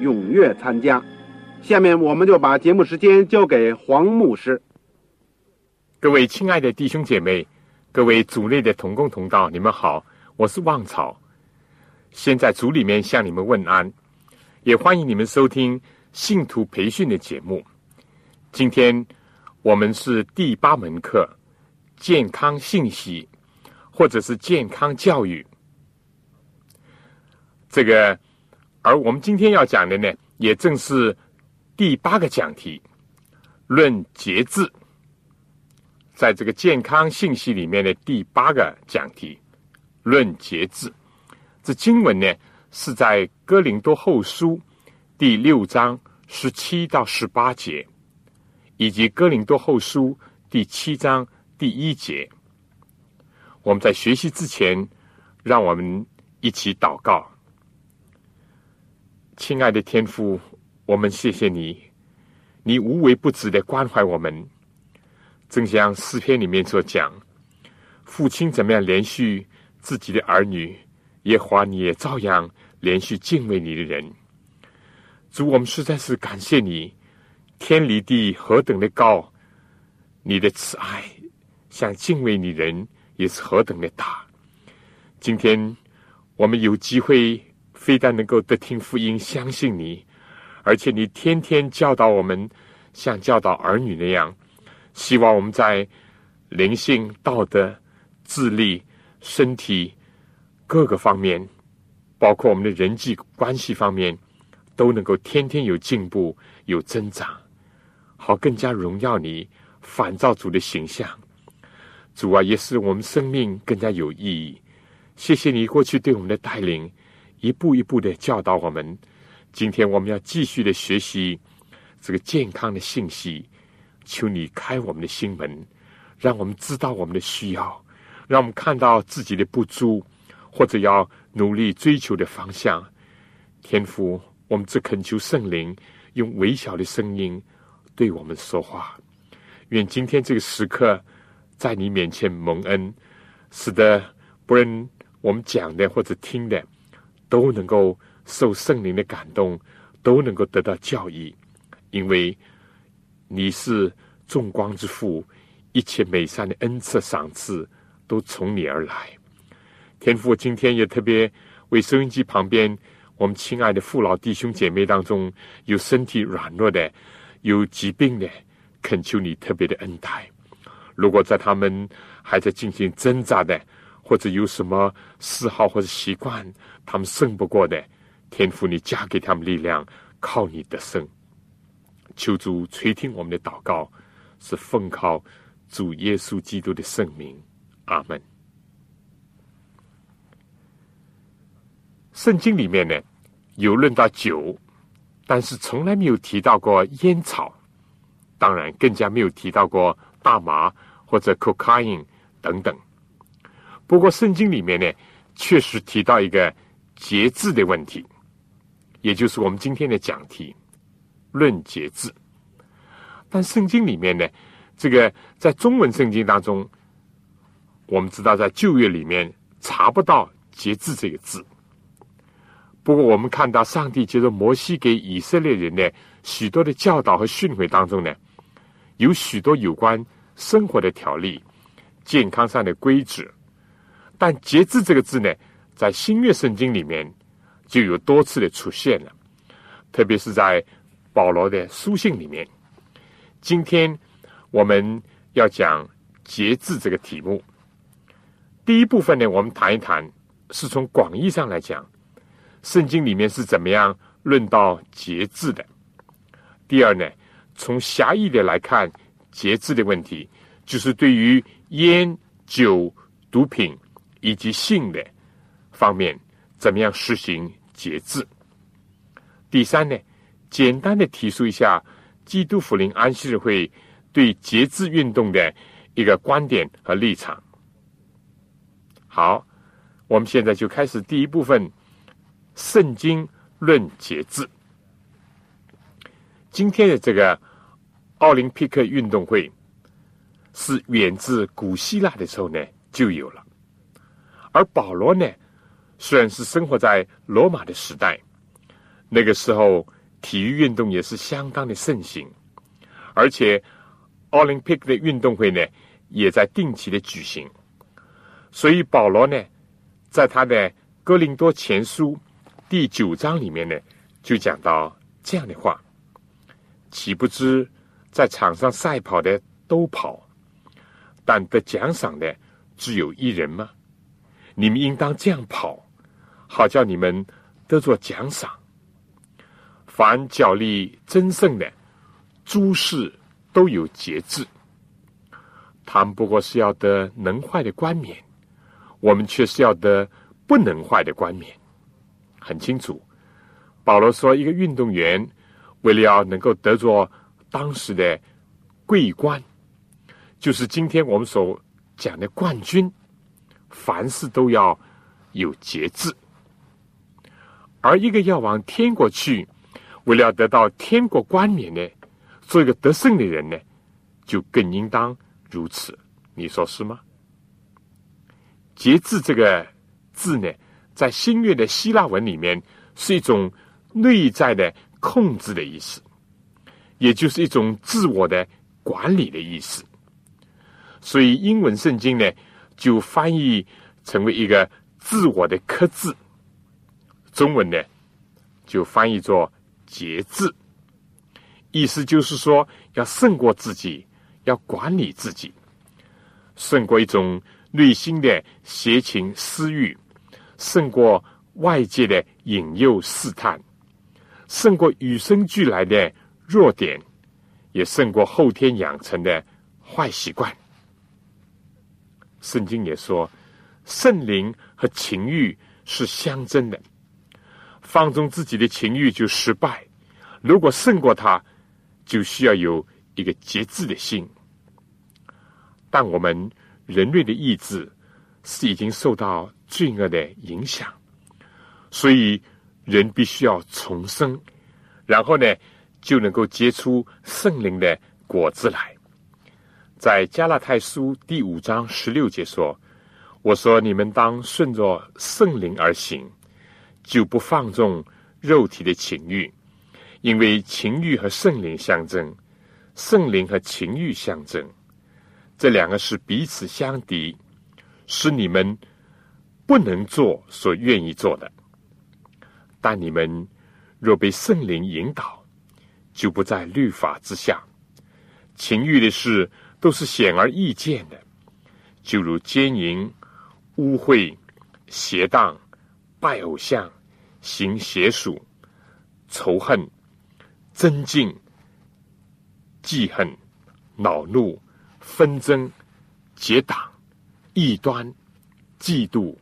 踊跃参加。下面我们就把节目时间交给黄牧师。各位亲爱的弟兄姐妹，各位组内的同工同道，你们好，我是旺草，先在组里面向你们问安，也欢迎你们收听信徒培训的节目。今天我们是第八门课。健康信息，或者是健康教育，这个，而我们今天要讲的呢，也正是第八个讲题——论节制。在这个健康信息里面的第八个讲题——论节制，这经文呢是在哥林多后书第六章十七到十八节，以及哥林多后书第七章。第一节，我们在学习之前，让我们一起祷告。亲爱的天父，我们谢谢你，你无微不至的关怀我们。正像诗篇里面所讲，父亲怎么样连续自己的儿女，耶华你也照样连续敬畏你的人。主，我们实在是感谢你，天离地何等的高，你的慈爱。像敬畏你人也是何等的大！今天我们有机会，非但能够得听福音，相信你，而且你天天教导我们，像教导儿女那样。希望我们在灵性、道德、智力、身体各个方面，包括我们的人际关系方面，都能够天天有进步、有增长，好更加荣耀你，反照主的形象。主啊，也使我们生命更加有意义。谢谢你过去对我们的带领，一步一步的教导我们。今天我们要继续的学习这个健康的信息。求你开我们的心门，让我们知道我们的需要，让我们看到自己的不足，或者要努力追求的方向。天父，我们只恳求圣灵用微小的声音对我们说话。愿今天这个时刻。在你面前蒙恩，使得不论我们讲的或者听的，都能够受圣灵的感动，都能够得到教益。因为你是众光之父，一切美善的恩赐赏赐都从你而来。天父今天也特别为收音机旁边我们亲爱的父老弟兄姐妹当中有身体软弱的、有疾病的，恳求你特别的恩待。如果在他们还在进行挣扎的，或者有什么嗜好或者习惯，他们胜不过的，天父，你加给他们力量，靠你的胜。求主垂听我们的祷告，是奉靠主耶稣基督的圣名，阿门。圣经里面呢，有论到酒，但是从来没有提到过烟草，当然更加没有提到过大麻。或者 cocaine 等等，不过圣经里面呢，确实提到一个节制的问题，也就是我们今天的讲题——论节制。但圣经里面呢，这个在中文圣经当中，我们知道在旧约里面查不到“节制”这个字。不过我们看到上帝接着摩西给以色列人的许多的教导和训诲当中呢，有许多有关。生活的条例、健康上的规矩，但“节制”这个字呢，在新约圣经里面就有多次的出现了，特别是在保罗的书信里面。今天我们要讲节制这个题目。第一部分呢，我们谈一谈，是从广义上来讲，圣经里面是怎么样论到节制的。第二呢，从狭义的来看节制的问题，就是对于烟酒、毒品以及性的方面，怎么样实行节制。第三呢，简单的提出一下。基督福临安息日会对节制运动的一个观点和立场。好，我们现在就开始第一部分：圣经论节制。今天的这个奥林匹克运动会是源自古希腊的时候呢就有了，而保罗呢虽然是生活在罗马的时代，那个时候。体育运动也是相当的盛行，而且奥林匹克的运动会呢也在定期的举行。所以保罗呢，在他的哥林多前书第九章里面呢，就讲到这样的话：岂不知在场上赛跑的都跑，但得奖赏的只有一人吗？你们应当这样跑，好叫你们得做奖赏。凡脚力争胜的诸事都有节制，他们不过是要得能坏的冠冕，我们却是要得不能坏的冠冕。很清楚，保罗说，一个运动员为了要能够得着当时的桂冠，就是今天我们所讲的冠军，凡事都要有节制，而一个要往天国去。为了得到天国冠冕呢，做一个得胜的人呢，就更应当如此。你说是吗？节制这个字呢，在新约的希腊文里面是一种内在的控制的意思，也就是一种自我的管理的意思。所以英文圣经呢，就翻译成为一个自我的克制。中文呢，就翻译作。节制，意思就是说，要胜过自己，要管理自己，胜过一种内心的邪情私欲，胜过外界的引诱试探，胜过与生俱来的弱点，也胜过后天养成的坏习惯。圣经也说，圣灵和情欲是相争的。放纵自己的情欲就失败，如果胜过他，就需要有一个节制的心。但我们人类的意志是已经受到罪恶的影响，所以人必须要重生，然后呢就能够结出圣灵的果子来。在加拉太书第五章十六节说：“我说你们当顺着圣灵而行。”就不放纵肉体的情欲，因为情欲和圣灵相争，圣灵和情欲相争，这两个是彼此相敌，是你们不能做所愿意做的。但你们若被圣灵引导，就不在律法之下。情欲的事都是显而易见的，就如奸淫、污秽、邪荡、拜偶像。行邪术、仇恨、增进、记恨、恼怒、纷争、结党、异端、嫉妒、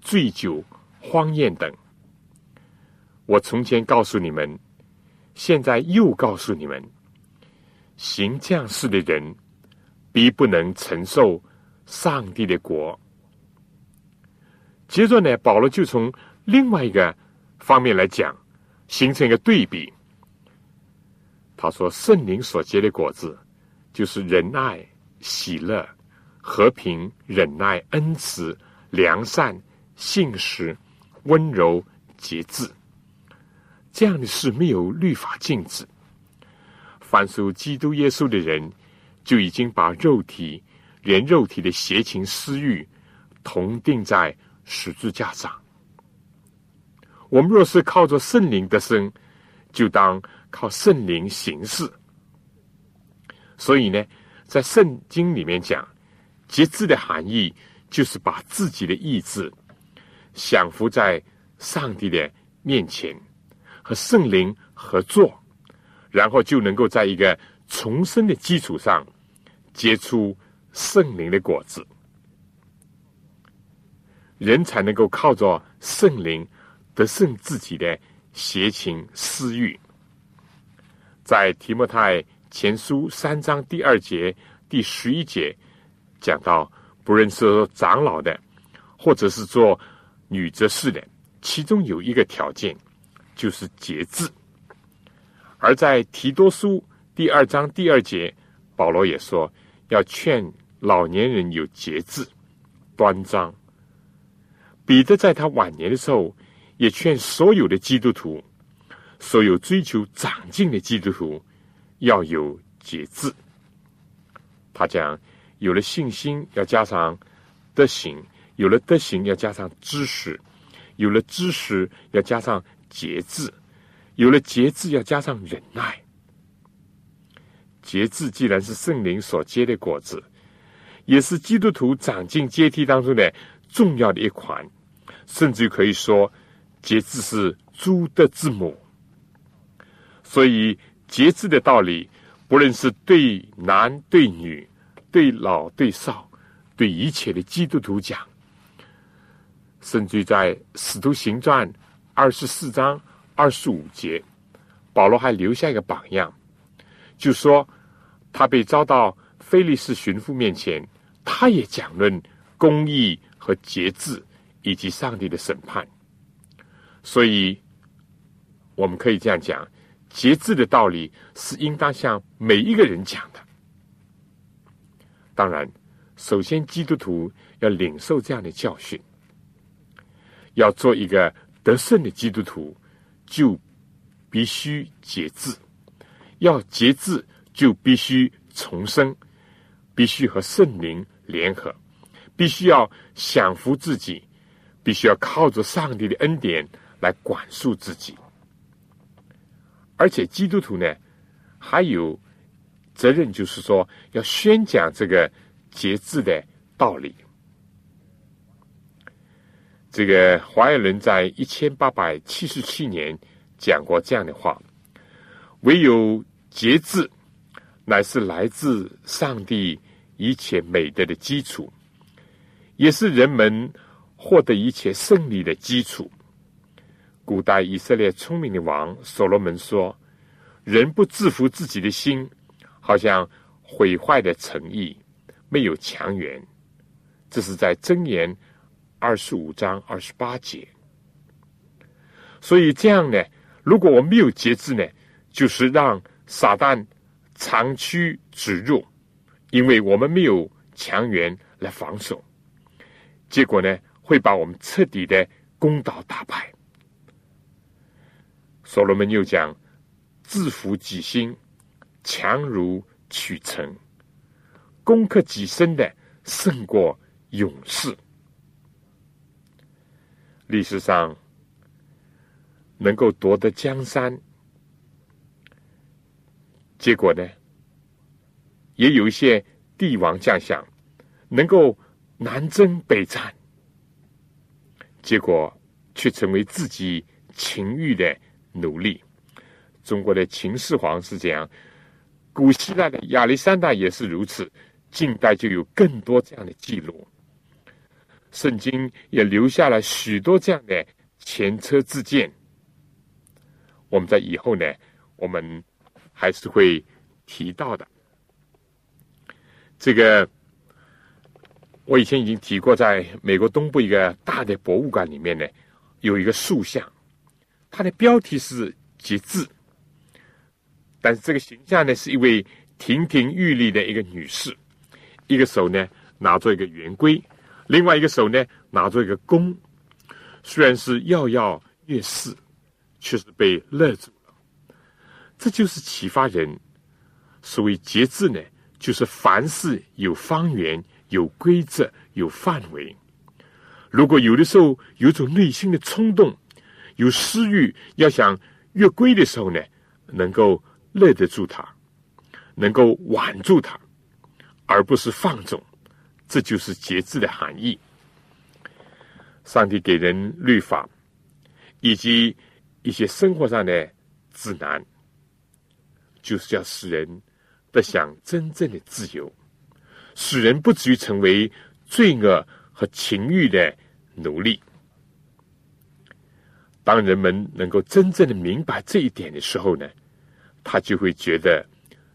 醉酒、荒宴等。我从前告诉你们，现在又告诉你们：行这样事的人，必不能承受上帝的国。接着呢，保罗就从另外一个。方面来讲，形成一个对比。他说：“圣灵所结的果子，就是仁爱、喜乐、和平、忍耐、恩慈、良善、信实、温柔、节制。这样的事没有律法禁止。凡属基督耶稣的人，就已经把肉体连肉体的邪情私欲同定在十字架上。”我们若是靠着圣灵得生，就当靠圣灵行事。所以呢，在圣经里面讲，节制的含义就是把自己的意志降服在上帝的面前，和圣灵合作，然后就能够在一个重生的基础上结出圣灵的果子，人才能够靠着圣灵得胜自己的邪情私欲。在提摩太前书三章第二节、第十一节讲到，不论是长老的，或者是做女执事的，其中有一个条件就是节制。而在提多书第二章第二节，保罗也说要劝老年人有节制、端庄。彼得在他晚年的时候，也劝所有的基督徒。所有追求长进的基督徒要有节制。他讲，有了信心要加上德行，有了德行要加上知识，有了知识要加上节制，有了节制要加上忍耐。节制既然是圣灵所结的果子，也是基督徒长进阶梯当中的重要的一环，甚至可以说，节制是猪的字母。所以节制的道理，不论是对男对女、对老对少、对一切的基督徒讲，甚至在《使徒行传》二十四章二十五节，保罗还留下一个榜样，就说他被招到菲利斯巡抚面前，他也讲论公义和节制以及上帝的审判。所以我们可以这样讲。节制的道理是应当向每一个人讲的。当然，首先基督徒要领受这样的教训，要做一个得胜的基督徒，就必须节制。要节制，就必须重生，必须和圣灵联合，必须要降服自己，必须要靠着上帝的恩典来管束自己。而且基督徒呢，还有责任，就是说要宣讲这个节制的道理。这个华严伦在一千八百七十七年讲过这样的话：“唯有节制，乃是来自上帝一切美德的基础，也是人们获得一切胜利的基础。”古代以色列聪明的王所罗门说：“人不制服自己的心，好像毁坏的诚意，没有强援。”这是在箴言二十五章二十八节。所以这样呢，如果我没有节制呢，就是让撒旦长驱直入，因为我们没有强援来防守，结果呢，会把我们彻底的攻倒打败。所罗门又讲：“自服己心，强如取城；攻克己身的，胜过勇士。”历史上能够夺得江山，结果呢，也有一些帝王将相能够南征北战，结果却成为自己情欲的。奴隶，中国的秦始皇是这样，古希腊的亚历山大也是如此，近代就有更多这样的记录。圣经也留下了许多这样的前车之鉴。我们在以后呢，我们还是会提到的。这个我以前已经提过，在美国东部一个大的博物馆里面呢，有一个塑像。它的标题是节制，但是这个形象呢，是一位亭亭玉立的一个女士，一个手呢拿着一个圆规，另外一个手呢拿着一个弓，虽然是跃跃欲试，却是被勒住。这就是启发人。所谓节制呢，就是凡事有方圆、有规则、有范围。如果有的时候有种内心的冲动，有私欲，要想越规的时候呢，能够勒得住他，能够挽住他，而不是放纵。这就是节制的含义。上帝给人律法，以及一些生活上的指南，就是要使人得享真正的自由，使人不至于成为罪恶和情欲的奴隶。当人们能够真正的明白这一点的时候呢，他就会觉得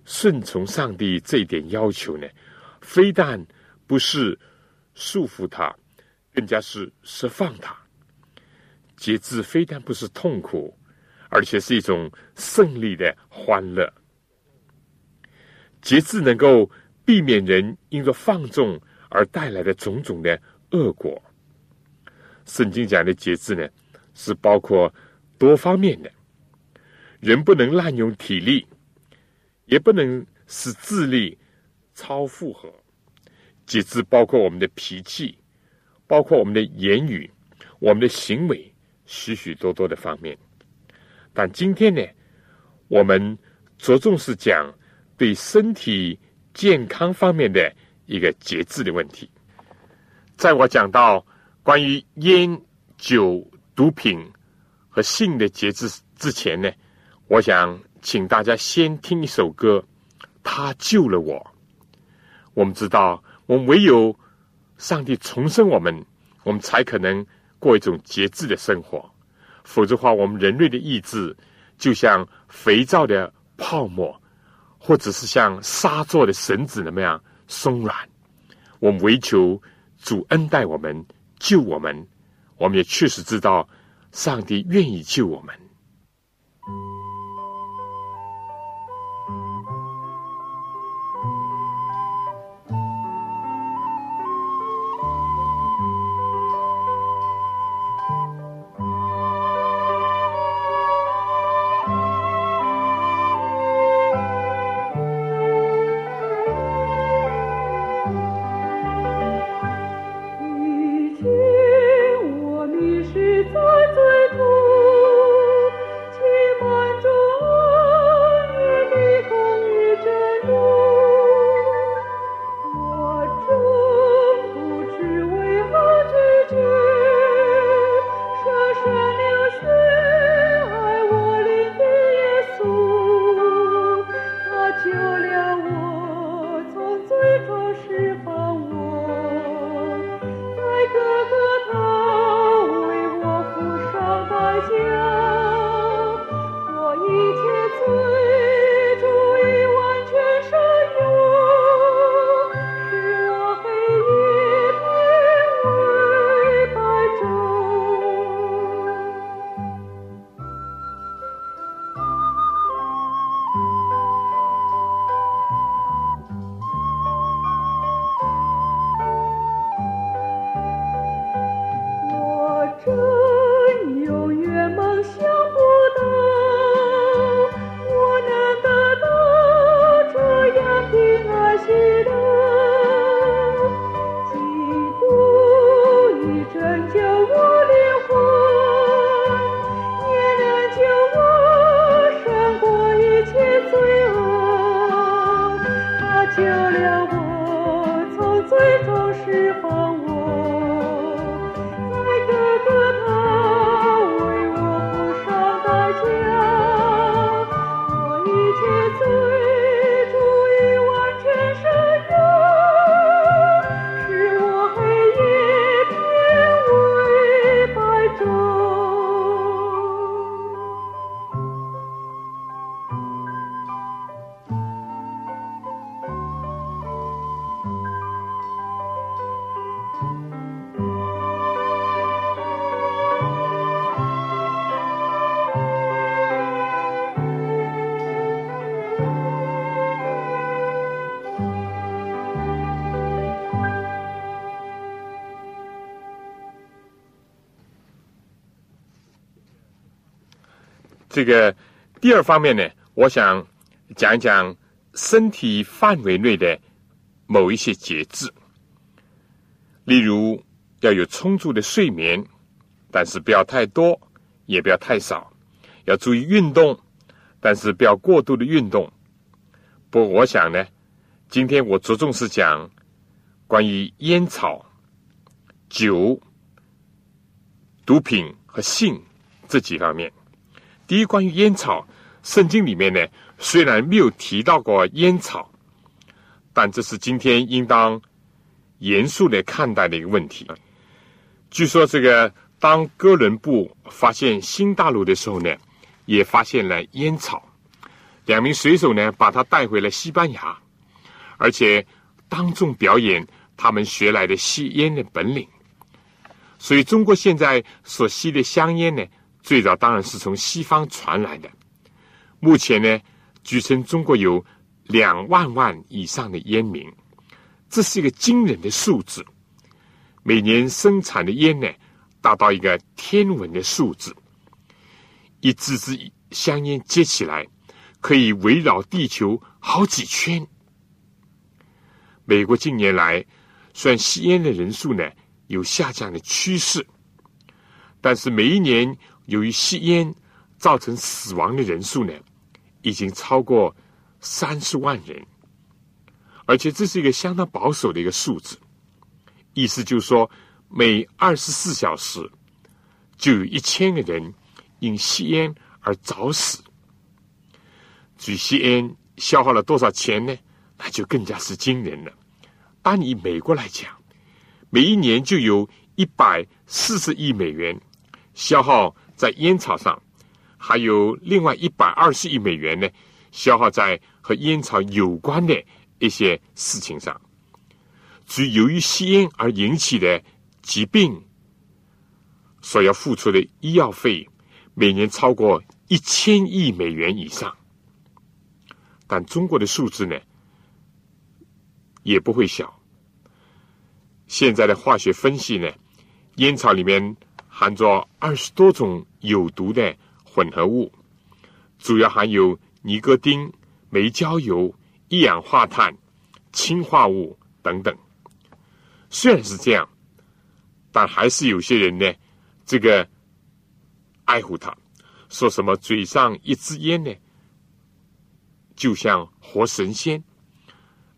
顺从上帝这一点要求呢，非但不是束缚他。更加是释放他，节制非但不是痛苦，而且是一种胜利的欢乐。节制能够避免人因着放纵而带来的种种的恶果。圣经讲的节制呢，是包括多方面的，人不能滥用体力，也不能使智力超负荷。节制包括我们的脾气。包括我们的言语、我们的行为，许许多多的方面。但今天呢，我们着重是讲对身体健康方面的一个节制的问题。在我讲到关于烟酒、毒品和性的节制之前呢，我想请大家先听一首歌，《他救了我》。我们知道，我们唯有。上帝重生我们，我们才可能过一种节制的生活。否则话，我们人类的意志就像肥皂的泡沫，或者是像沙做的绳子那么样松软。我们唯求主恩待我们，救我们。我们也确实知道，上帝愿意救我们。这个第二方面呢，我想讲一讲身体范围内的某一些节制，例如要有充足的睡眠，但是不要太多，也不要太少，要注意运动，但是不要过度的运动。不，我想呢，今天我着重是讲关于烟草、酒、毒品和性这几方面。第一，关于烟草，圣经里面呢虽然没有提到过烟草，但这是今天应当严肃的看待的一个问题。据说，这个当哥伦布发现新大陆的时候呢，也发现了烟草。两名水手呢，把他带回了西班牙，而且当众表演他们学来的吸烟的本领。所以，中国现在所吸的香烟呢，最早当然是从西方传来的。目前呢，据称中国有两万万以上的烟民，这是一个惊人的数字。每年生产的烟呢，达到一个天文的数字。一支支香烟接起来。可以围绕地球好几圈。美国近年来虽然吸烟的人数呢有下降的趋势，但是每一年由于吸烟造成死亡的人数呢，已经超过三十万人，而且这是一个相当保守的一个数字。意思就是说，每二十四小时就有一千个人因吸烟而早死。至于吸烟消耗了多少钱呢？那就更加是惊人了。单以美国来讲，每一年就有一百四十亿美元消耗在烟草上，还有另外一百二十亿美元呢消耗在和烟草有关的一些事情上。至于由于吸烟而引起的疾病，所要付出的医药费，每年超过一千亿美元以上。但中国的数字呢，也不会小。现在的化学分析呢，烟草里面含着二十多种有毒的混合物，主要含有尼格丁、煤焦油、一氧化碳、氰化物等等。虽然是这样，但还是有些人呢，这个爱护它，说什么嘴上一支烟呢？就像活神仙。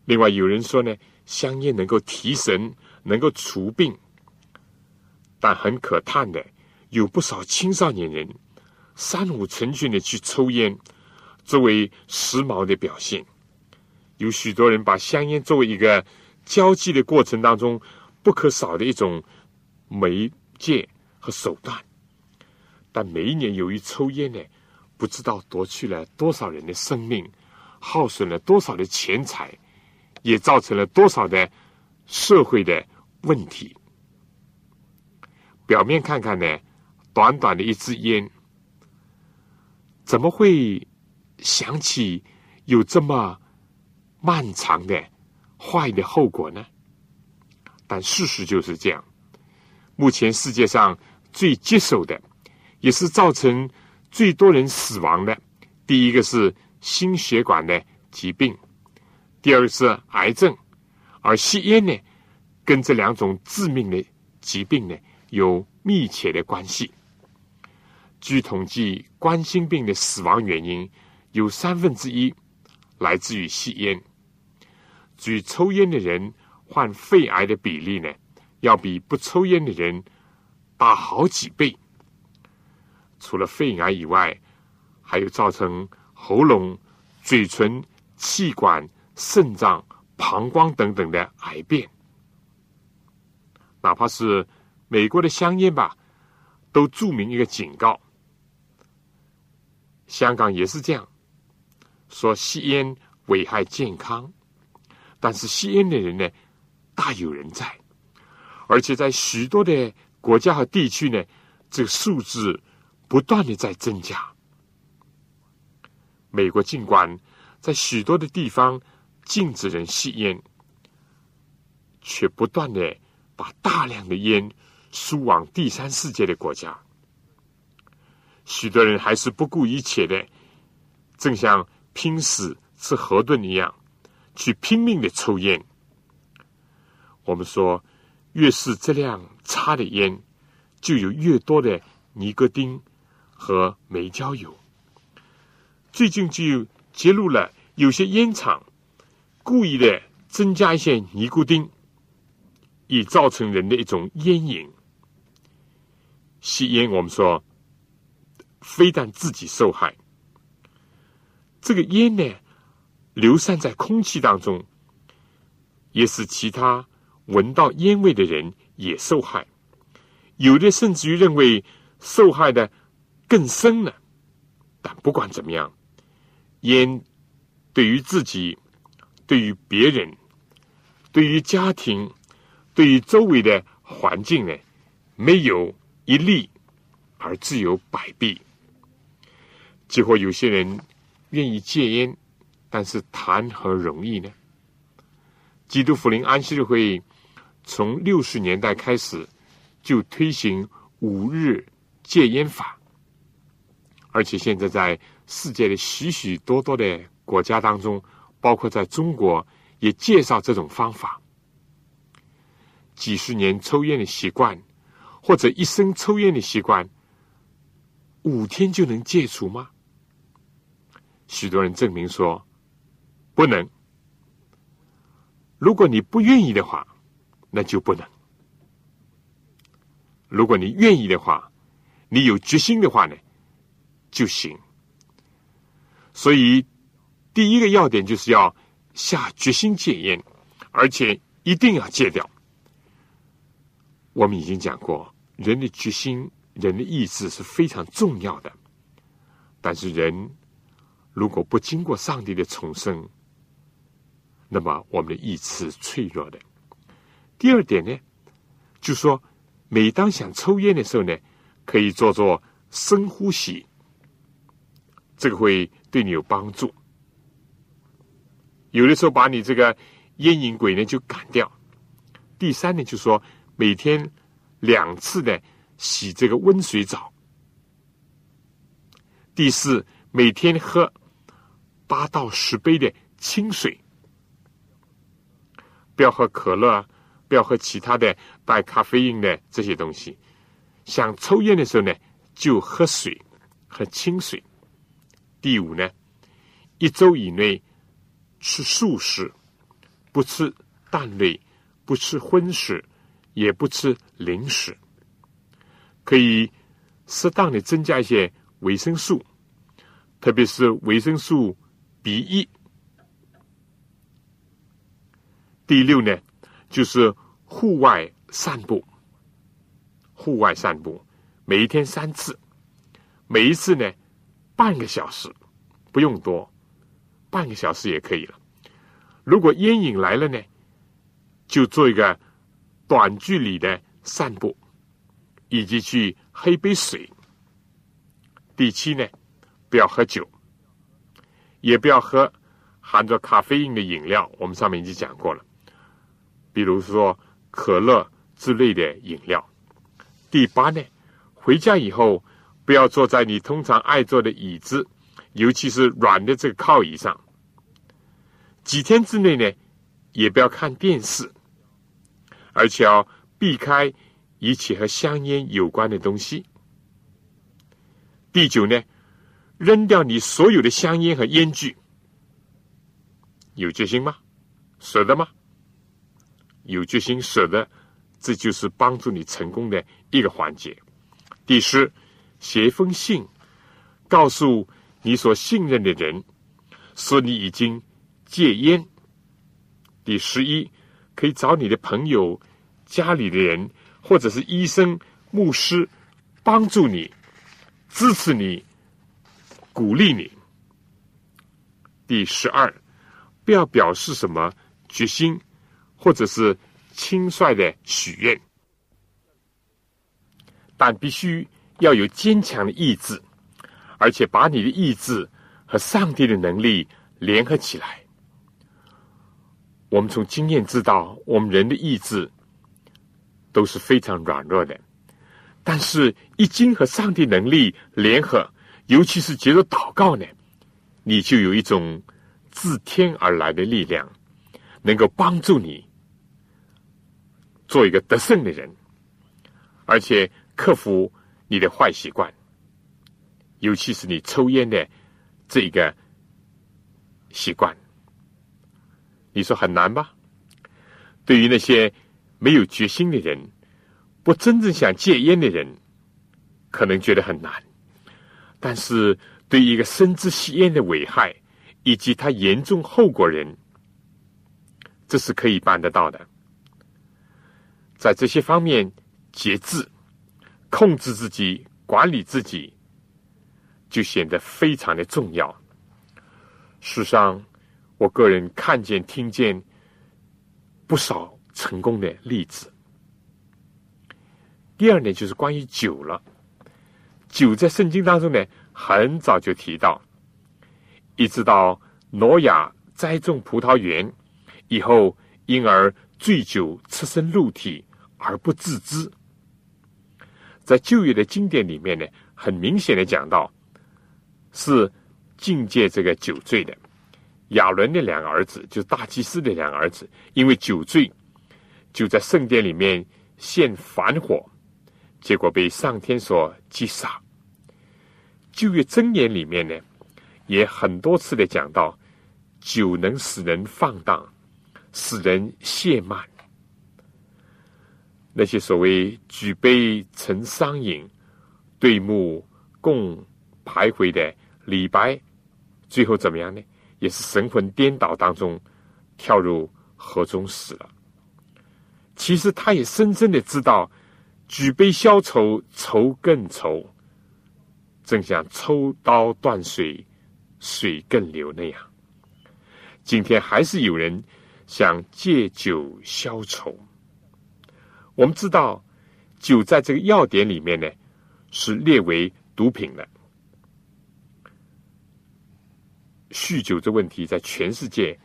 另外有人说呢，香烟能够提神，能够除病。但很可叹的，有不少青少年人三五成群的去抽烟，作为时髦的表现。有许多人把香烟作为一个交际的过程当中不可少的一种媒介和手段。但每一年由于抽烟呢，不知道夺去了多少人的生命。耗损了多少的钱财，也造成了多少的社会的问题。表面看看呢，短短的一支烟，怎么会想起有这么漫长的坏的后果呢？但事实就是这样。目前世界上最棘手的，也是造成最多人死亡的，第一个是。心血管的疾病，第二个是癌症，而吸烟呢，跟这两种致命的疾病呢有密切的关系。据统计，冠心病的死亡原因有三分之一来自于吸烟。据抽烟的人患肺癌的比例呢，要比不抽烟的人大好几倍。除了肺癌以外，还有造成。喉咙、嘴唇、气管、肾脏、膀胱等等的癌变，哪怕是美国的香烟吧，都注明一个警告。香港也是这样，说吸烟危害健康，但是吸烟的人呢，大有人在，而且在许多的国家和地区呢，这个数字不断的在增加。美国尽管在许多的地方禁止人吸烟，却不断的把大量的烟输往第三世界的国家。许多人还是不顾一切的，正像拼死吃河顿一样，去拼命的抽烟。我们说，越是质量差的烟，就有越多的尼古丁和煤焦油。最近就揭露了有些烟厂故意的增加一些尼古丁，以造成人的一种烟瘾。吸烟，我们说非但自己受害，这个烟呢流散在空气当中，也使其他闻到烟味的人也受害。有的甚至于认为受害的更深了。但不管怎么样，烟对于自己、对于别人、对于家庭、对于周围的环境呢，没有。一利而自有百弊。结果有些人愿意戒烟，但是谈何容易呢？基督福临安息日会从六十年代开始就推行五日戒烟法，而且现在在世界的许许多多的国家当中，包括在中国，也介绍这种方法。几十年抽烟的习惯。或者一生抽烟的习惯，五天就能戒除吗？许多人证明说不能。如果你不愿意的话，那就不能；如果你愿意的话，你有决心的话呢，就行。所以，第一个要点就是要下决心戒烟，而且一定要戒掉。我们已经讲过，人的决心、人的意志是非常重要的。但是，人如果不经过上帝的重生，那么我们的意志是脆弱的。第二点呢，就说每当想抽烟的时候呢，可以做做深呼吸，这个会对你有帮助。有的时候把你这个烟瘾鬼呢就赶掉。第三呢，就说。每天两次的洗这个温水澡。第四，每天喝八到十杯的清水，不要喝可乐，不要喝其他的带咖啡因的这些东西。想抽烟的时候呢，就喝水，喝清水。第五呢，一周以内吃素食，不吃蛋类，不吃荤食。也不吃零食，可以适当的增加一些维生素，特别是维生素 B 一。第六呢，就是户外散步。户外散步，每一天三次，每一次呢半个小时，不用多，半个小时也可以了。如果烟瘾来了呢，就做一个。短距离的散步，以及去喝一杯水。第七呢，不要喝酒，也不要喝含着咖啡因的饮料。我们上面已经讲过了，比如说可乐之类的饮料。第八呢，回家以后不要坐在你通常爱坐的椅子，尤其是软的这个靠椅上。几天之内呢，也不要看电视。而且要避开一切和香烟有关的东西。第九呢，扔掉你所有的香烟和烟具。有决心吗？舍得吗？有决心舍得，这就是帮助你成功的一个环节。第十，写一封信，告诉你所信任的人，说你已经戒烟。第十一，可以找你的朋友。家里的人，或者是医生、牧师，帮助你、支持你、鼓励你。第十二，不要表示什么决心，或者是轻率的许愿，但必须要有坚强的意志，而且把你的意志和上帝的能力联合起来。我们从经验知道，我们人的意志。都是非常软弱的，但是，一经和上帝能力联合，尤其是接着祷告呢，你就有一种自天而来的力量，能够帮助你做一个得胜的人，而且克服你的坏习惯。尤其是你抽烟的这个习惯。你说很难吧？对于那些没有决心的人，不真正想戒烟的人，可能觉得很难。但是对于一个深知吸烟的危害以及它严重后果人，这是可以办得到的。在这些方面节制、控制自己、管理自己，就显得非常的重要。世上。我个人看见、听见不少成功的例子。第二呢，就是关于酒了。酒在圣经当中呢，很早就提到，一直到挪亚栽种葡萄园以后，因而醉酒、赤身露体而不自知。在旧约的经典里面呢，很明显的讲到，是境界这个酒醉的。亚伦的两个儿子，就是大祭司的两个儿子，因为酒醉，就在圣殿里面献反火，结果被上天所击杀。旧约箴言里面呢，也很多次的讲到，酒能使人放荡，使人懈慢。那些所谓举杯成商饮，对目共徘徊的李白，最后怎么样呢？也是神魂颠倒当中跳入河中死了。其实他也深深的知道，举杯消愁愁更愁，正像抽刀断水，水更流那样。今天还是有人想借酒消愁。我们知道，酒在这个要点里面呢，是列为毒品的。酗酒这问题在全世界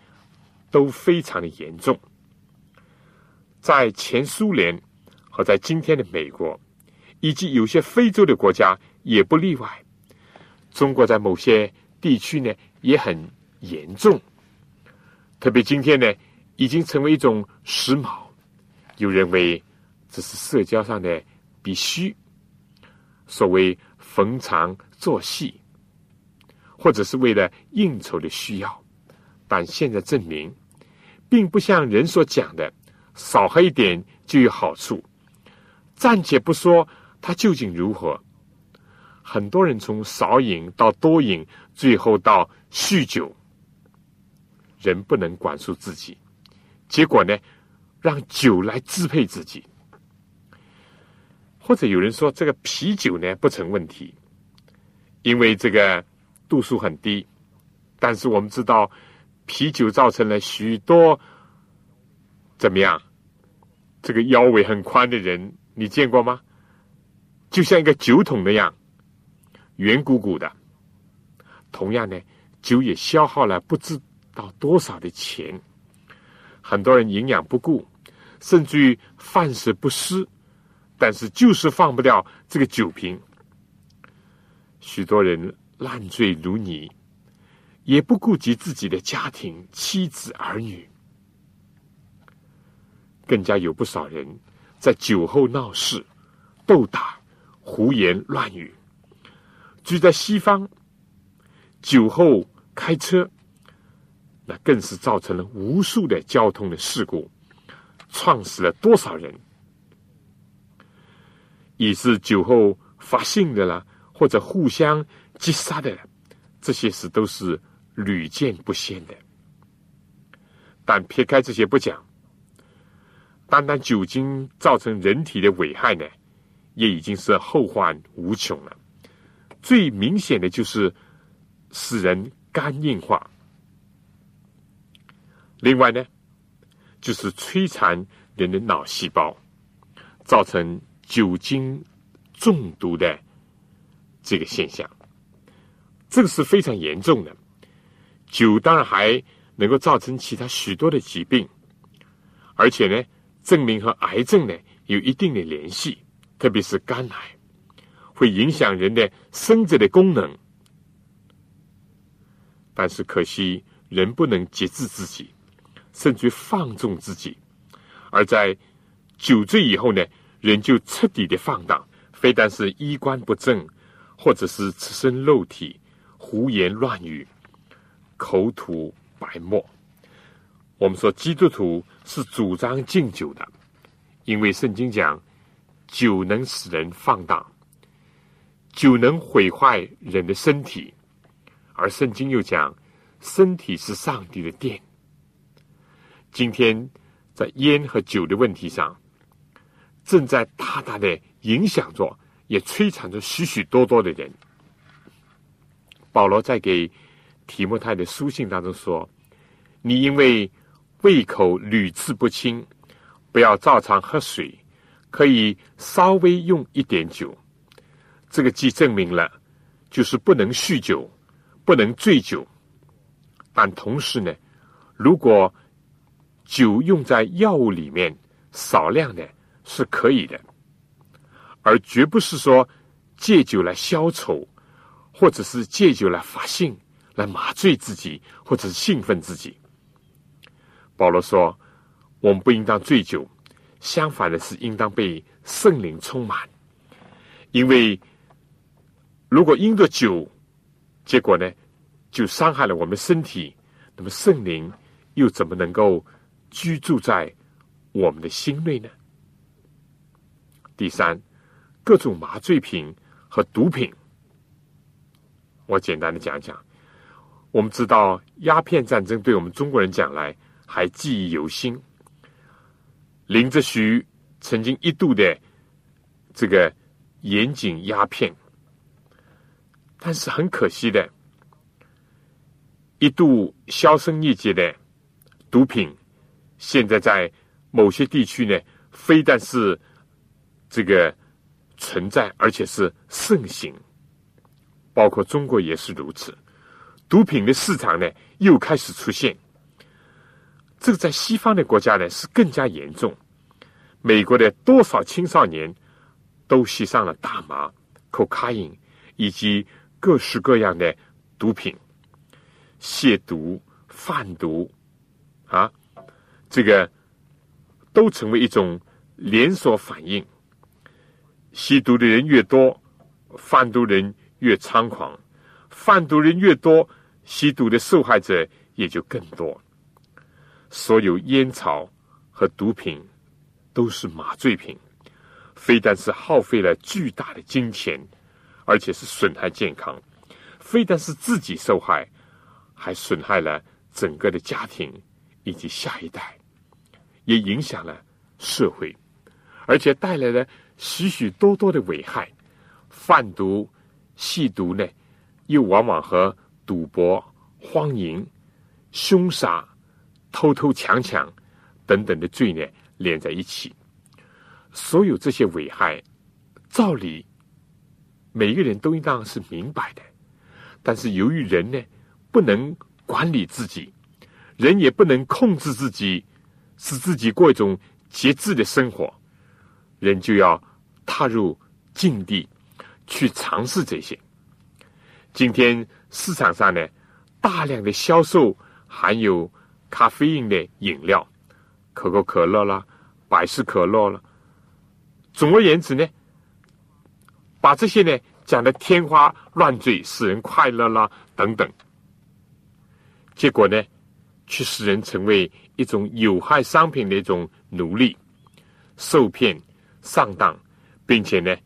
都非常的严重，在前苏联和在今天的美国，以及有些非洲的国家也不例外。中国在某些地区呢也很严重，特别今天呢已经成为一种时髦，有认为这是社交上的必须，所谓逢场作戏。或者是为了应酬的需要，但现在证明，并不像人所讲的，少喝一点就有好处。暂且不说它究竟如何，很多人从少饮到多饮，最后到酗酒，人不能管束自己，结果呢，让酒来支配自己。或者有人说，这个啤酒呢不成问题，因为这个。度数很低，但是我们知道，啤酒造成了许多怎么样？这个腰围很宽的人，你见过吗？就像一个酒桶那样，圆鼓鼓的。同样呢，酒也消耗了不知道多少的钱，很多人营养不顾，甚至于饭食不思，但是就是放不掉这个酒瓶。许多人。烂醉如泥，也不顾及自己的家庭、妻子儿女，更加有不少人在酒后闹事、斗打、胡言乱语。居在西方，酒后开车，那更是造成了无数的交通的事故，撞死了多少人？已是酒后发性的了，或者互相。击杀的这些事都是屡见不鲜的，但撇开这些不讲，单单酒精造成人体的危害呢，也已经是后患无穷了。最明显的就是使人肝硬化，另外呢，就是摧残人的脑细胞，造成酒精中毒的这个现象。这个是非常严重的，酒当然还能够造成其他许多的疾病，而且呢，证明和癌症呢有一定的联系，特别是肝癌，会影响人的生殖的功能。但是可惜，人不能节制自己，甚至放纵自己，而在酒醉以后呢，人就彻底的放荡，非但是衣冠不正，或者是赤身肉体、胡言乱语、口吐白沫。我们说基督徒是主张敬酒的，因为圣经讲酒能使人放荡，酒能毁坏人的身体，而圣经又讲身体是上帝的殿。今天在烟和酒的问题上，正在大大的影响着，也摧残着许许多多的人。保罗在给提摩太的书信当中说：“你因为。”胃口屡次不清，不要照常喝水，可以稍微用一点酒。这个既证明了，就是不能酗酒，不能醉酒。但同时呢，如果酒用在药物里面，少量的是可以的，而绝不是说借酒来消愁，或者是借酒来发兴，来麻醉自己，或者是兴奋自己。保罗说：“我们不应当醉酒，相反的是应当被圣灵充满。因为如果因着酒，结果呢，就伤害了我们身体，那么圣灵又怎么能够居住在我们的心内呢？第三，各种麻醉品和毒品，我简单的讲讲。我们知道鸦片战争对我们中国人讲来。”还记忆犹新。林则徐曾经一度的这个严禁鸦片，但是很可惜的，一度销声匿迹的毒品，现在在某些地区呢，非但是这个存在，而且是盛行，包括中国也是如此。毒品的市场呢，又开始出现。这个在西方的国家呢是更加严重。美国的多少青少年都吸上了大麻、coca 以及各式各样的毒品，亵毒、贩毒啊，这个都成为一种连锁反应。吸毒的人越多，贩毒人越猖狂；贩毒人越多，吸毒的受害者也就更多。所有烟草和毒品都是麻醉品，非但是耗费了巨大的金钱，而且是损害健康；非但是自己受害，还损害了整个的家庭以及下一代，也影响了社会，而且带来了许许多多的危害。贩毒、吸毒呢，又往往和赌博、荒淫、凶杀。偷偷抢抢等等的罪呢连在一起，所有这些危害，照理每一个人都应当是明白的，但是由于人呢不能管理自己，人也不能控制自己，使自己过一种节制的生活，人就要踏入境地去尝试这些。今天市场上呢大量的销售含有。咖啡因的饮料，可口可乐啦，百事可乐了。总而言之呢，把这些呢讲的天花乱坠，使人快乐啦等等，结果呢，却使人成为一种有害商品的一种奴隶，受骗上当，并且呢，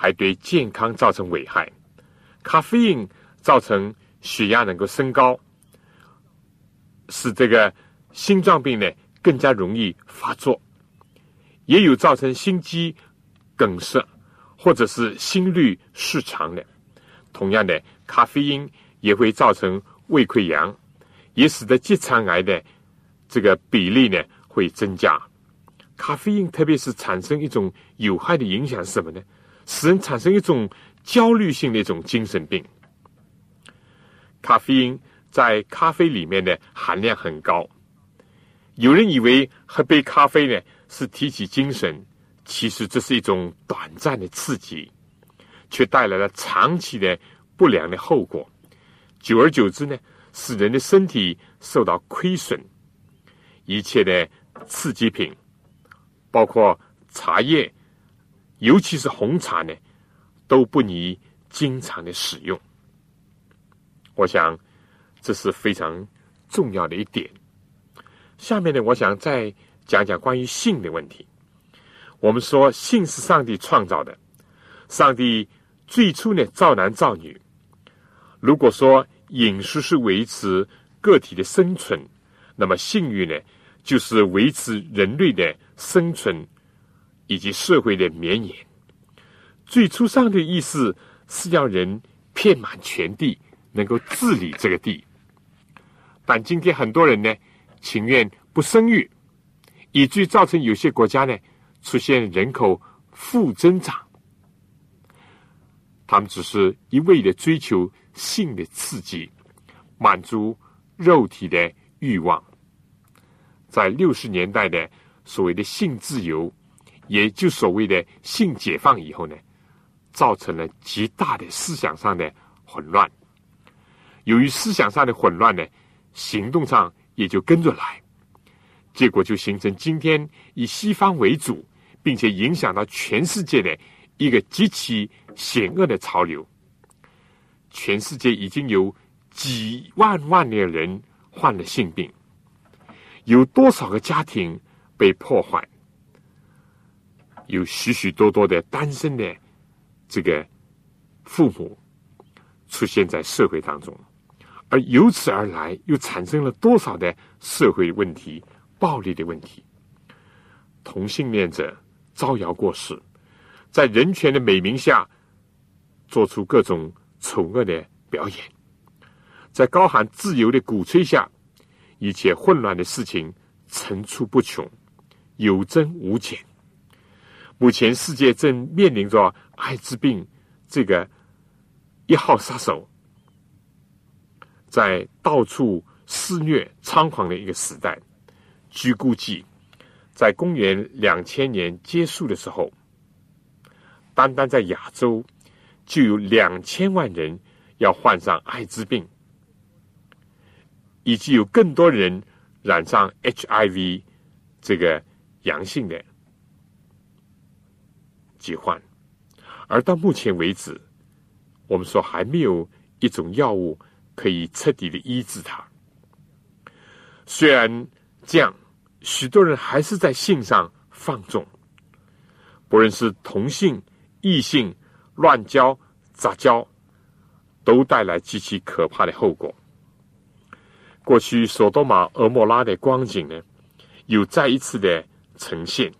还对健康造成危害。咖啡因造成血压能够升高。使这个心脏病呢更加容易发作，也有造成心肌梗塞或者是心律失常的。同样的，咖啡因也会造成胃溃疡，也使得结肠癌的这个比例呢会增加。咖啡因特别是产生一种有害的影响是什么呢？使人产生一种焦虑性的一种精神病。咖啡因。在咖啡里面的含量很高，有人以为喝杯咖啡呢是提起精神，其实这是一种短暂的刺激，却带来了长期的不良的后果。久而久之呢，使人的身体受到亏损。一切的刺激品，包括茶叶，尤其是红茶呢，都不宜经常的使用。我想这是非常重要的一点。下面呢，我想再讲讲关于性的问题。我们说性是上帝创造的，上帝最初呢造男造女。如果说饮食是维持个体的生存，那么性欲呢就是维持人类的生存以及社会的绵延。最初上帝的意思是要人遍满全地，能够治理这个地。但今天很多人呢。情愿不生育，以至于造成有些国家呢出现人口负增长。他们只是一味的追求性的刺激，满足肉体的欲望。在六十年代的所谓的性自由，也就所谓的性解放以后呢，造成了极大的思想上的混乱。由于思想上的混乱呢，行动上。也就跟着来，结果就形成今天以西方为主，并且影响到全世界的一个极其险恶的潮流。全世界已经有几万万的人患了性病，有多少个家庭被破坏？有许许多多的单身的这个父母出现在社会当中。而由此而来，又产生了多少的社会问题、暴力的问题？同性恋者招摇过市，在人权的美名下，做出各种丑恶的表演，在高喊自由的鼓吹下，一切混乱的事情层出不穷，有增无减。目前世界正面临着艾滋病这个一号杀手。在到处肆虐猖狂的一个时代，据估计，在公元两千年结束的时候，单单在亚洲就有两千万人要患上艾滋病，以及有更多人染上 HIV 这个阳性的喜欢，而到目前为止，我们说还没有一种药物。可以彻底的医治他。虽然这样，许多人还是在性上放纵，不论是同性、异性、乱交、杂交，都带来极其可怕的后果。过去索多玛、俄莫拉的光景呢，有再一次的呈现。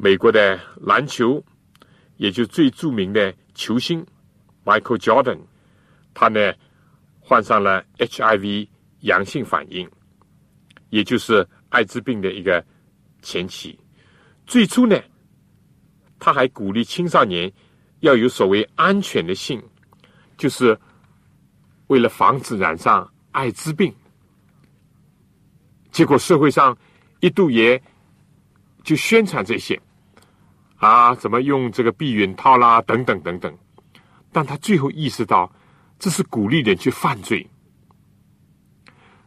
美国的篮球，也就最著名的球星 Michael Jordan。他呢，患上了 HIV 阳性反应，也就是艾滋病的一个前期。最初呢，他还鼓励青少年要有所谓安全的性，就是为了防止染上艾滋病。结果社会上一度也就宣传这些，啊，怎么用这个避孕套啦，等等等等。但他最后意识到。这是鼓励人去犯罪，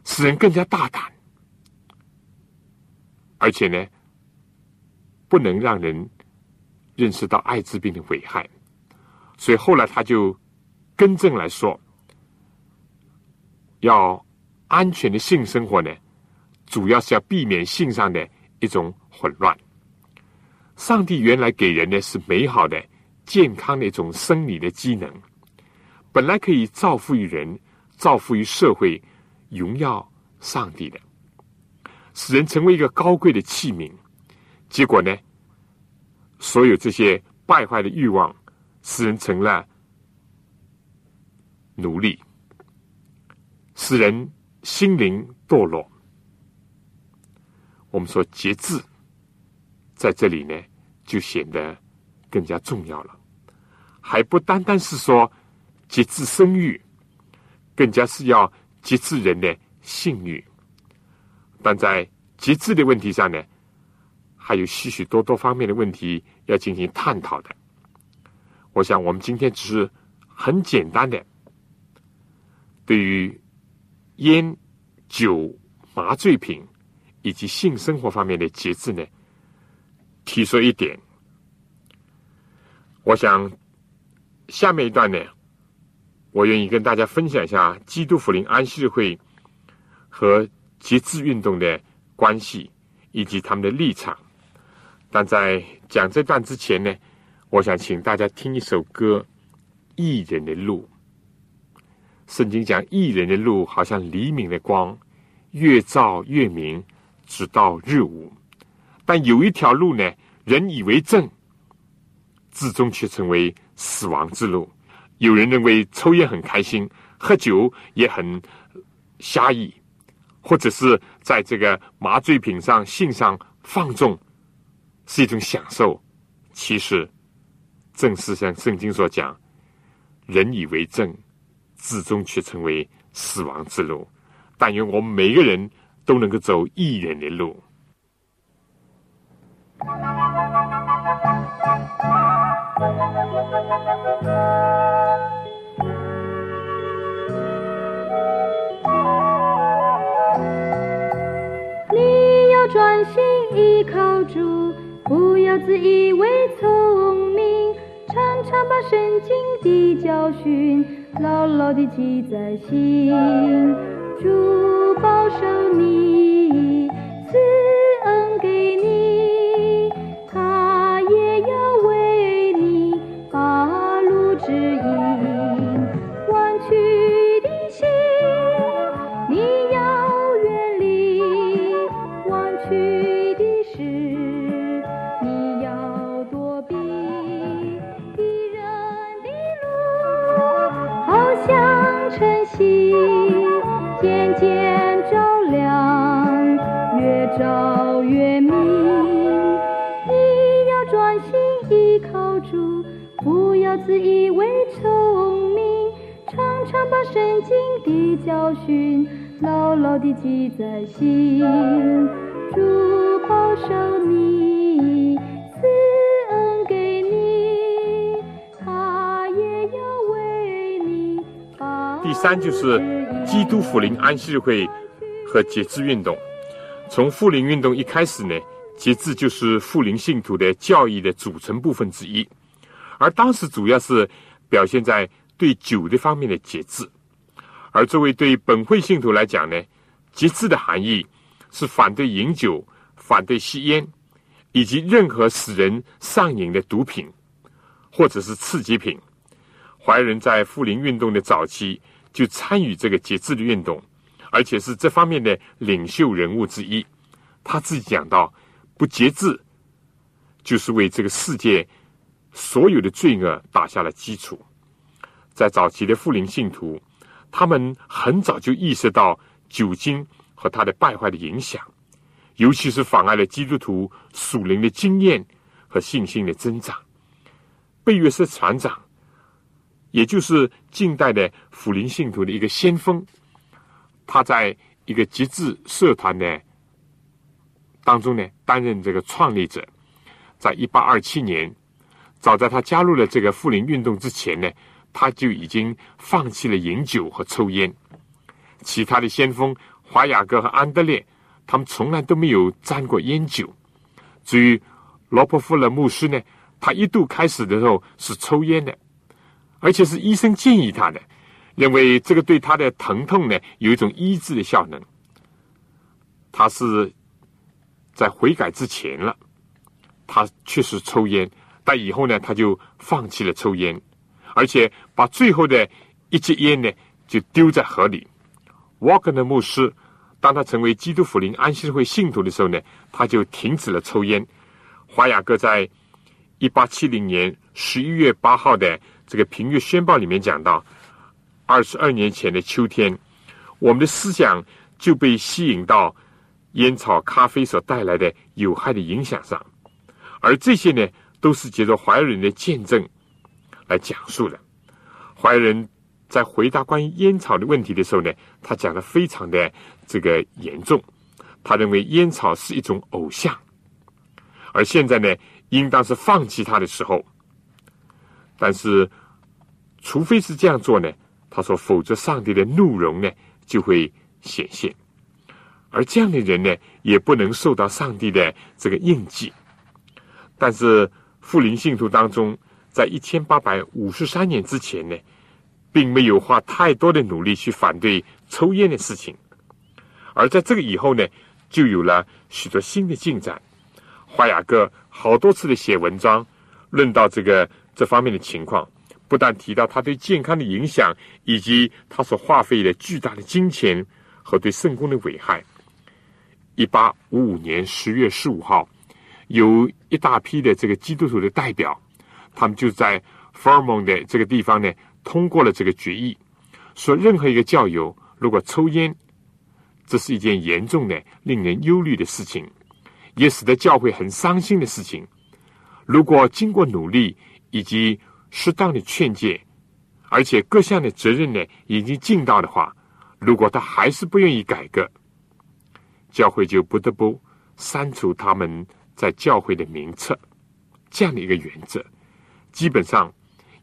使人更加大胆，而且呢，不能让人认识到艾滋病的危害。所以后来他就更正来说，要安全的性生活呢，主要是要避免性上的一种混乱。上帝原来给人的是美好的、健康的一种生理的机能。本来可以造福于人、造福于社会、荣耀上帝的，使人成为一个高贵的器皿。结果呢，所有这些败坏的欲望，使人成了奴隶，使人心灵堕落。我们说节制，在这里呢，就显得更加重要了，还不单单是说。节制生育，更加是要节制人的性欲。但在节制的问题上呢，还有许许多多方面的问题要进行探讨的。我想，我们今天只是很简单的对于烟、酒、麻醉品以及性生活方面的节制呢，提出一点。我想下面一段呢，我愿意跟大家分享一下基督福临安息日会和节制运动的关系以及他们的立场。但在讲这段之前呢，我想请大家听一首歌《艺人的路》。圣经讲，艺人的路好像黎明的光，越照越明，直到日午。但有一条路呢，人以为正，至终却成为死亡之路。有人认为抽烟很开心，喝酒也很侠义，或者是在这个麻醉品上、性上放纵是一种享受。其实，正是像圣经所讲，人以为正，至终却成为死亡之路。但愿我们每个人都能够走一人的路。你要专心依靠主，不要自以为聪明，常常把圣经的教训牢牢地记在心。主保守你，赐恩给你，照月明。你要专心依靠主，不要自以为聪明，常常把圣经的教训牢牢地记在心。主保守你，赐恩给你，他也要为你把第三就是基督福临安息日会和节制运动。从复临运动一开始呢，节制就是复临信徒的教义的组成部分之一，而当时主要是表现在对酒的方面的节制。而作为对本会信徒来讲呢，节制的含义是反对饮酒、反对吸烟，以及任何使人上瘾的毒品或者是刺激品。怀仁在复临运动的早期就参与这个节制的运动，而且是这方面的领袖人物之一。他自己讲到，不节制就是为这个世界所有的罪恶打下了基础。在早期的富林信徒，他们很早就意识到酒精和它的败坏的影响，尤其是妨碍了基督徒属灵的经验和信心的增长。贝约瑟船长。也就是近代的福林信徒的一个先锋，他在一个极致社团的当中呢，担任这个创立者。在一八二七年，早在他加入了这个富林运动之前呢，他就已经放弃了饮酒和抽烟。其他的先锋华雅各和安德烈，他们从来都没有沾过烟酒。至于罗伯夫勒牧师呢，他一度开始的时候是抽烟的，而且是医生建议他的，认为这个对他的疼痛呢有一种医治的效能。他是在悔改之前了。他确实抽烟，但以后呢，他就放弃了抽烟，而且把最后的一支烟呢，就丢在河里。沃根的牧师，当他成为基督福临安息会信徒的时候呢，他就停止了抽烟。华雅各在一八七零年十一月八号的这个平月宣报里面讲到，二十二年前的秋天，我们的思想就被吸引到烟草、咖啡所带来的有害的影响上。而这些呢，都是借着怀仁的见证来讲述的。怀仁在回答关于烟草的问题的时候呢，他讲的非常的这个严重。他认为烟草是一种偶像，而现在呢，应当是放弃它的时候。但是，除非是这样做呢，他说，否则上帝的怒容呢就会显现，而这样的人呢，也不能受到上帝的这个印记。但是，富林信徒当中，在一千八百五十三年之前呢，并没有花太多的努力去反对抽烟的事情，而在这个以后呢，就有了许多新的进展。华雅各好多次的写文章，论到这个这方面的情况，不但提到他对健康的影响，以及他所花费的巨大的金钱和对圣公的危害。一八五五年十月十五号，有一大批的这个基督徒的代表，他们就在 Fermon 的这个地方呢，通过了这个决议，说任何一个教友如果抽烟，这是一件严重的、令人忧虑的事情。也使得教会很伤心的事情。如果经过努力以及适当的劝诫，而且各项的责任呢已经尽到的话，如果他还是不愿意改革，教会就不得不删除他们在教会的名册。这样的一个原则，基本上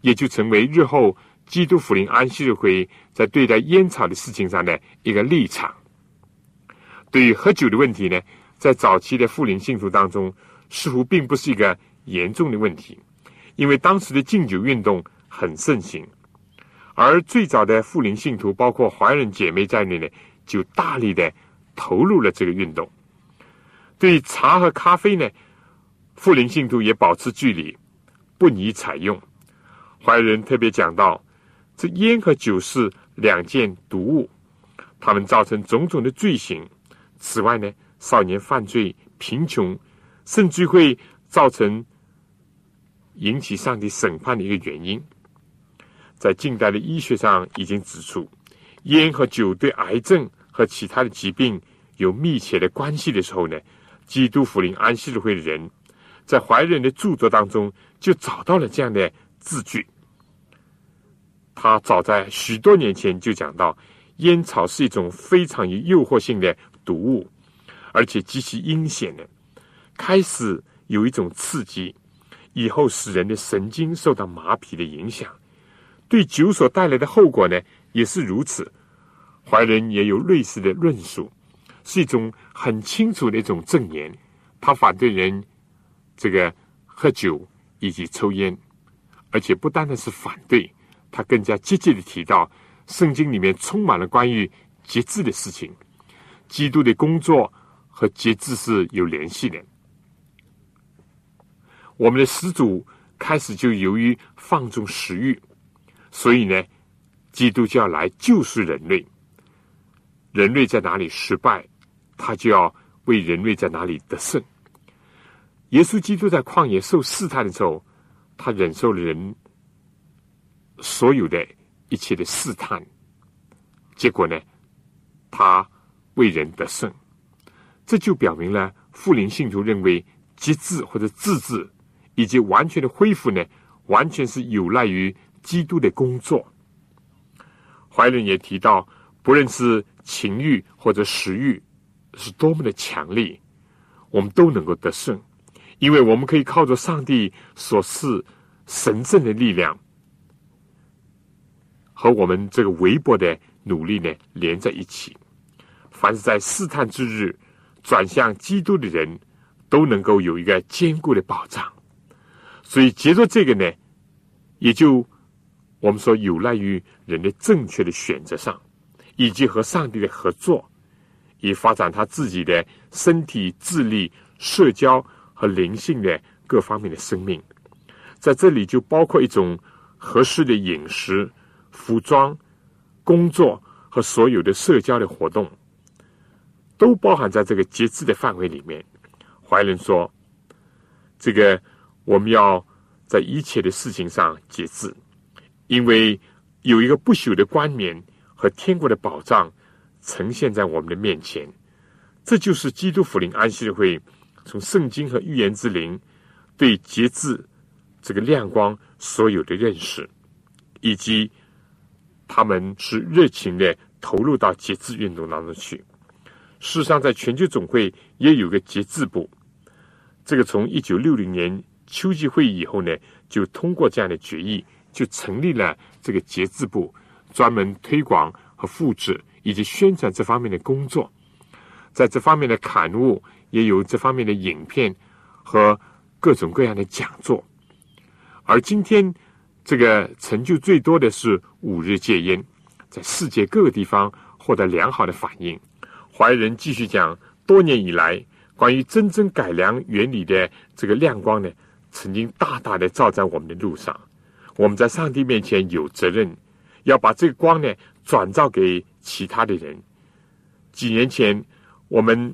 也就成为日后基督福临安息日会在对待烟草的事情上的一个立场。对于喝酒的问题呢？在早期的富林信徒当中，似乎并不是一个严重的问题，因为当时的禁酒运动很盛行，而最早的富林信徒，包括华人姐妹在内呢，就大力的投入了这个运动。对茶和咖啡呢，富林信徒也保持距离，不宜采用。华人特别讲到，这烟和酒是两件毒物，它们造成种种的罪行。此外呢，少年犯罪、贫穷，甚至会造成引起上帝审判的一个原因。在近代的医学上已经指出，烟和酒对癌症和其他的疾病有密切的关系的时候呢，基督福临安息日会的人，在怀仁的著作当中就找到了这样的字句。他早在许多年前就讲到，烟草是一种非常有诱惑性的毒物。而且极其阴险的，开始有一种刺激，以后使人的神经受到麻痹的影响。对酒所带来的后果呢，也是如此。怀仁也有类似的论述，是一种很清楚的一种证言。他反对人这个喝酒以及抽烟，而且不单单是反对，他更加积极的提到圣经里面充满了关于节制的事情，基督的工作。和节制是有联系的。我们的始祖开始就由于放纵食欲，所以呢，基督就要来救赎人类。人类在哪里失败，他就要为人类在哪里得胜。耶稣基督在旷野受试探的时候，他忍受了人所有的一切的试探，结果呢，他为人得胜。这就表明了，富林信徒认为节制或者自治以及完全的恢复呢，完全是有赖于基督的工作。怀仁也提到，不论是情欲或者食欲是多么的强烈，我们都能够得胜，因为我们可以靠着上帝所赐神圣的力量和我们这个微薄的努力呢连在一起。凡是在试探之日。转向基督的人，都能够有一个坚固的保障。所以，接着这个呢，也就我们说有赖于人的正确的选择上，以及和上帝的合作，以发展他自己的身体、智力、社交和灵性的各方面的生命。在这里，就包括一种合适的饮食、服装、工作和所有的社交的活动。都包含在这个节制的范围里面。怀仁说：“这个我们要在一切的事情上节制，因为有一个不朽的冠冕和天国的保障呈现在我们的面前。这就是基督福临安息会从圣经和预言之灵对节制这个亮光所有的认识，以及他们是热情的投入到节制运动当中去。”事实上，在全球总会也有个节制部。这个从一九六零年秋季会议以后呢，就通过这样的决议，就成立了这个节制部，专门推广和复制以及宣传这方面的工作。在这方面的刊物也有这方面的影片和各种各样的讲座。而今天这个成就最多的是五日戒烟，在世界各个地方获得良好的反应。怀仁继续讲，多年以来，关于真正改良原理的这个亮光呢，曾经大大的照在我们的路上。我们在上帝面前有责任，要把这个光呢转照给其他的人。几年前，我们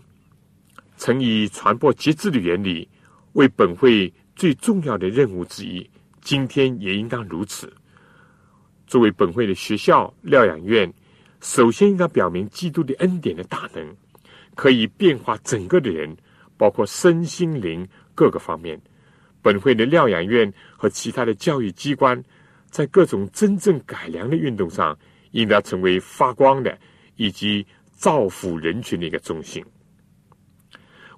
曾以传播节制的原理为本会最重要的任务之一，今天也应当如此。作为本会的学校疗养院。首先应该表明基督的恩典的大能，可以变化整个的人，包括身心灵各个方面。本会的疗养院和其他的教育机关，在各种真正改良的运动上，应当成为发光的以及造福人群的一个中心。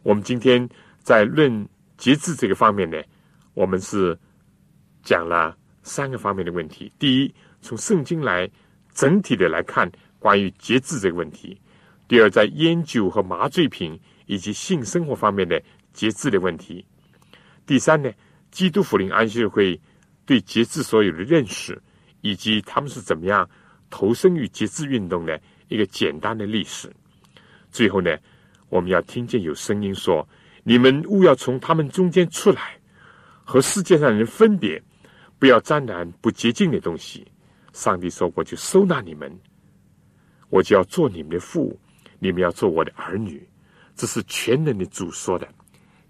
我们今天在论节制这个方面呢，我们是讲了三个方面的问题。第一，从圣经来整体的来看。关于节制这个问题，第二，在烟酒和麻醉品以及性生活方面的节制的问题；第三呢，基督福临安息日会对节制所有的认识，以及他们是怎么样投身于节制运动的一个简单的历史。最后呢，我们要听见有声音说：“你们勿要从他们中间出来，和世界上人分别，不要沾染不洁净的东西。”上帝说我，就收纳你们。我就要做你们的父，你们要做我的儿女，这是全能的主说的。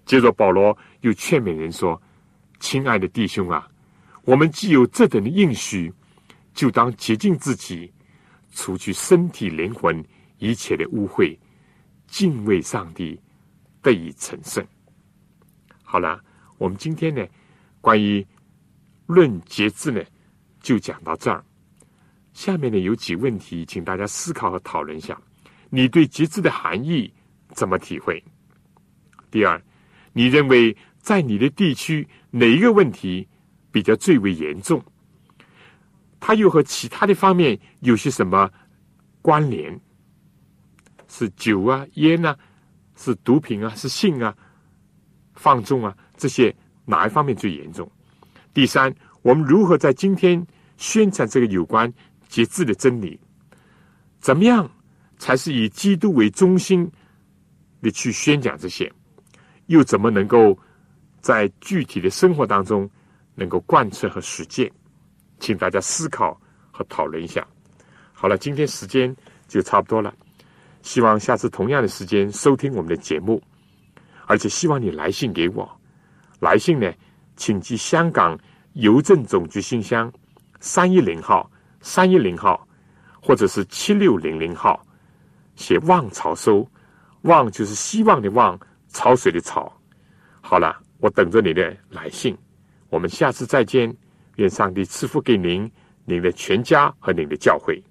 接着保罗又劝勉人说：“亲爱的弟兄啊，我们既有这等的应许，就当洁净自己，除去身体灵魂一切的污秽，敬畏上帝，得以成圣。”好了，我们今天呢，关于论节制呢，就讲到这儿。下面呢有几问题，请大家思考和讨论一下。你对节制的含义怎么体会？第二，你认为在你的地区哪一个问题比较最为严重？它又和其他的方面有些什么关联？是酒啊、烟啊，是毒品啊，是性啊、放纵啊，这些哪一方面最严重？第三，我们如何在今天宣传这个有关？节制的真理，怎么样才是以基督为中心的去宣讲这些？又怎么能够在具体的生活当中能够贯彻和实践？请大家思考和讨论一下。好了，今天时间就差不多了，希望下次同样的时间收听我们的节目，而且希望你来信给我。来信呢，请寄香港邮政总局信箱三一零号。三一零号，或者是七六零零号，写“望潮收”，“望”就是希望的“望”，潮水的“潮”。好了，我等着你的来信。我们下次再见，愿上帝赐福给您、您的全家和您的教会。